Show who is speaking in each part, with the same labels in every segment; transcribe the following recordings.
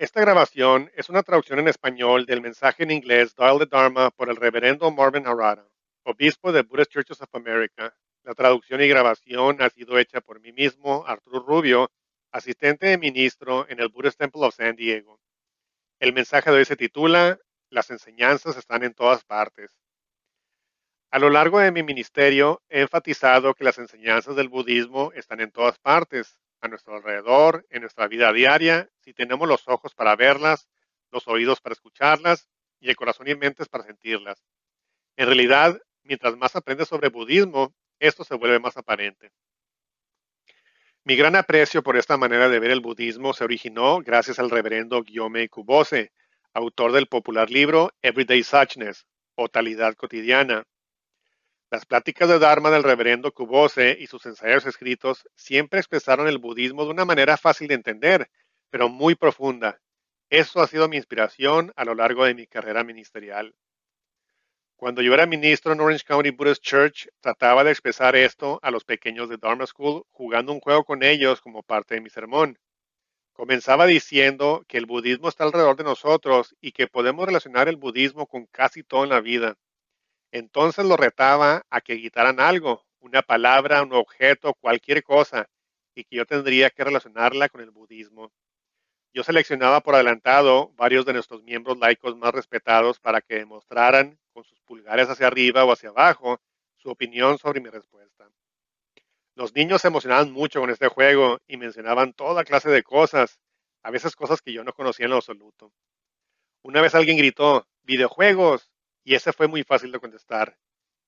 Speaker 1: Esta grabación es una traducción en español del mensaje en inglés Dial the Dharma por el reverendo Marvin Harada, obispo de Buddhist Churches of America. La traducción y grabación ha sido hecha por mí mismo, Arturo Rubio, asistente de ministro en el Buddhist Temple of San Diego. El mensaje de hoy se titula Las enseñanzas están en todas partes. A lo largo de mi ministerio he enfatizado que las enseñanzas del budismo están en todas partes, a nuestro alrededor, en nuestra vida diaria, si tenemos los ojos para verlas, los oídos para escucharlas y el corazón y mentes para sentirlas. En realidad, mientras más aprendes sobre budismo, esto se vuelve más aparente. Mi gran aprecio por esta manera de ver el budismo se originó gracias al reverendo Gyome Kubose, autor del popular libro Everyday Suchness, o Talidad Cotidiana, las pláticas de Dharma del reverendo Kubose y sus ensayos escritos siempre expresaron el budismo de una manera fácil de entender, pero muy profunda. Eso ha sido mi inspiración a lo largo de mi carrera ministerial. Cuando yo era ministro en Orange County Buddhist Church, trataba de expresar esto a los pequeños de Dharma School jugando un juego con ellos como parte de mi sermón. Comenzaba diciendo que el budismo está alrededor de nosotros y que podemos relacionar el budismo con casi todo en la vida. Entonces lo retaba a que quitaran algo, una palabra, un objeto, cualquier cosa, y que yo tendría que relacionarla con el budismo. Yo seleccionaba por adelantado varios de nuestros miembros laicos más respetados para que demostraran con sus pulgares hacia arriba o hacia abajo su opinión sobre mi respuesta. Los niños se emocionaban mucho con este juego y mencionaban toda clase de cosas, a veces cosas que yo no conocía en lo absoluto. Una vez alguien gritó, videojuegos, y ese fue muy fácil de contestar.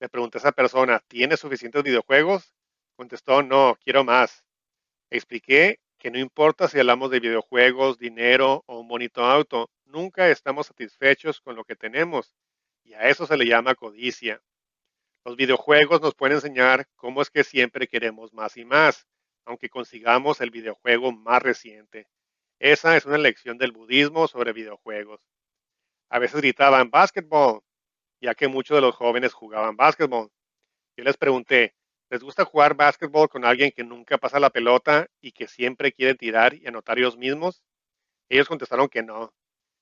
Speaker 1: Le pregunté a esa persona, ¿tiene suficientes videojuegos? Contestó, no, quiero más. Expliqué que no importa si hablamos de videojuegos, dinero o un bonito auto, nunca estamos satisfechos con lo que tenemos. Y a eso se le llama codicia. Los videojuegos nos pueden enseñar cómo es que siempre queremos más y más, aunque consigamos el videojuego más reciente. Esa es una lección del budismo sobre videojuegos. A veces gritaban, básquetbol, ya que muchos de los jóvenes jugaban básquetbol. Yo les pregunté, ¿les gusta jugar básquetbol con alguien que nunca pasa la pelota y que siempre quiere tirar y anotar ellos mismos? Ellos contestaron que no.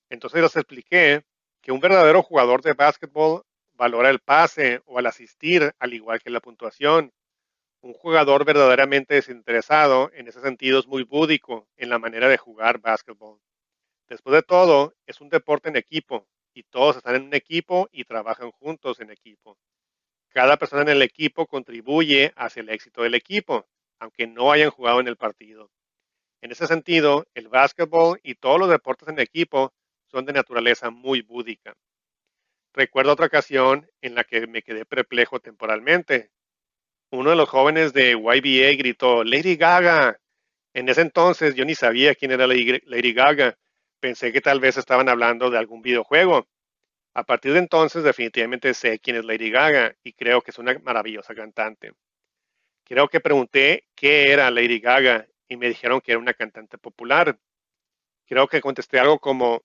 Speaker 1: Entonces les expliqué que un verdadero jugador de básquetbol valora el pase o el asistir, al igual que la puntuación. Un jugador verdaderamente desinteresado en ese sentido es muy búdico en la manera de jugar básquetbol. Después de todo, es un deporte en equipo y todos están en un equipo y trabajan juntos en equipo. Cada persona en el equipo contribuye hacia el éxito del equipo, aunque no hayan jugado en el partido. En ese sentido, el básquetbol y todos los deportes en equipo son de naturaleza muy búdica. Recuerdo otra ocasión en la que me quedé perplejo temporalmente. Uno de los jóvenes de YBA gritó, Lady Gaga. En ese entonces yo ni sabía quién era Lady Gaga, pensé que tal vez estaban hablando de algún videojuego. A partir de entonces definitivamente sé quién es Lady Gaga y creo que es una maravillosa cantante. Creo que pregunté qué era Lady Gaga y me dijeron que era una cantante popular. Creo que contesté algo como,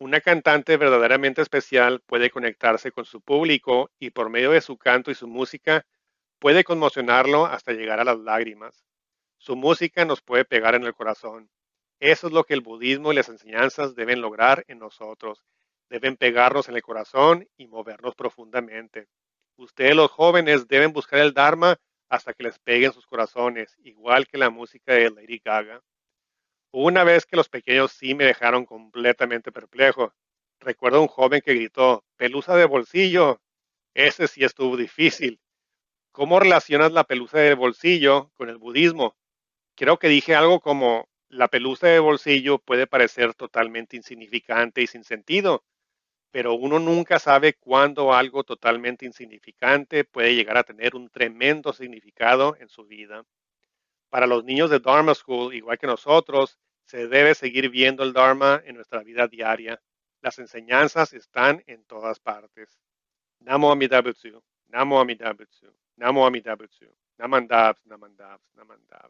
Speaker 1: una cantante verdaderamente especial puede conectarse con su público y por medio de su canto y su música puede conmocionarlo hasta llegar a las lágrimas. Su música nos puede pegar en el corazón. Eso es lo que el budismo y las enseñanzas deben lograr en nosotros. Deben pegarnos en el corazón y movernos profundamente. Ustedes los jóvenes deben buscar el Dharma hasta que les peguen sus corazones, igual que la música de Lady Gaga. Una vez que los pequeños sí me dejaron completamente perplejo. Recuerdo un joven que gritó, pelusa de bolsillo. Ese sí estuvo difícil. ¿Cómo relacionas la pelusa de bolsillo con el budismo? Creo que dije algo como, la pelusa de bolsillo puede parecer totalmente insignificante y sin sentido, pero uno nunca sabe cuándo algo totalmente insignificante puede llegar a tener un tremendo significado en su vida. Para los niños de Dharma School, igual que nosotros, se debe seguir viendo el Dharma en nuestra vida diaria. Las enseñanzas están en todas partes. Namo Amida Butsu, Namo Amida Butsu, Namo Amida Butsu, Namandabs, Namandabs, Namandabs.